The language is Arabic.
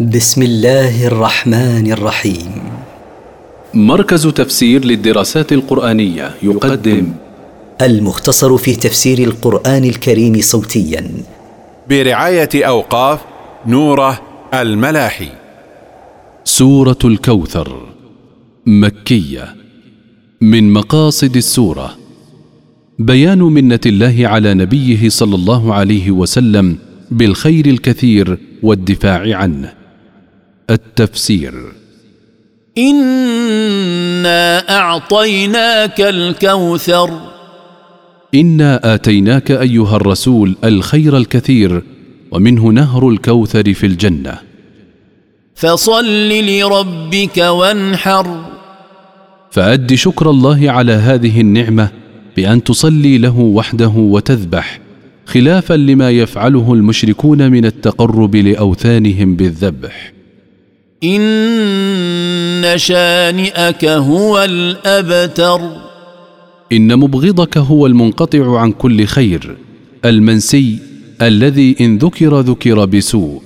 بسم الله الرحمن الرحيم. مركز تفسير للدراسات القرآنية يقدم المختصر في تفسير القرآن الكريم صوتيا. برعاية أوقاف نوره الملاحي. سورة الكوثر مكية من مقاصد السورة. بيان منة الله على نبيه صلى الله عليه وسلم بالخير الكثير والدفاع عنه. التفسير. انا اعطيناك الكوثر. انا اتيناك ايها الرسول الخير الكثير ومنه نهر الكوثر في الجنة. فصل لربك وانحر. فأد شكر الله على هذه النعمة بأن تصلي له وحده وتذبح خلافا لما يفعله المشركون من التقرب لأوثانهم بالذبح. إن شانئك هو الأبتر. إن مبغضك هو المنقطع عن كل خير المنسي الذي إن ذكر ذكر بسوء.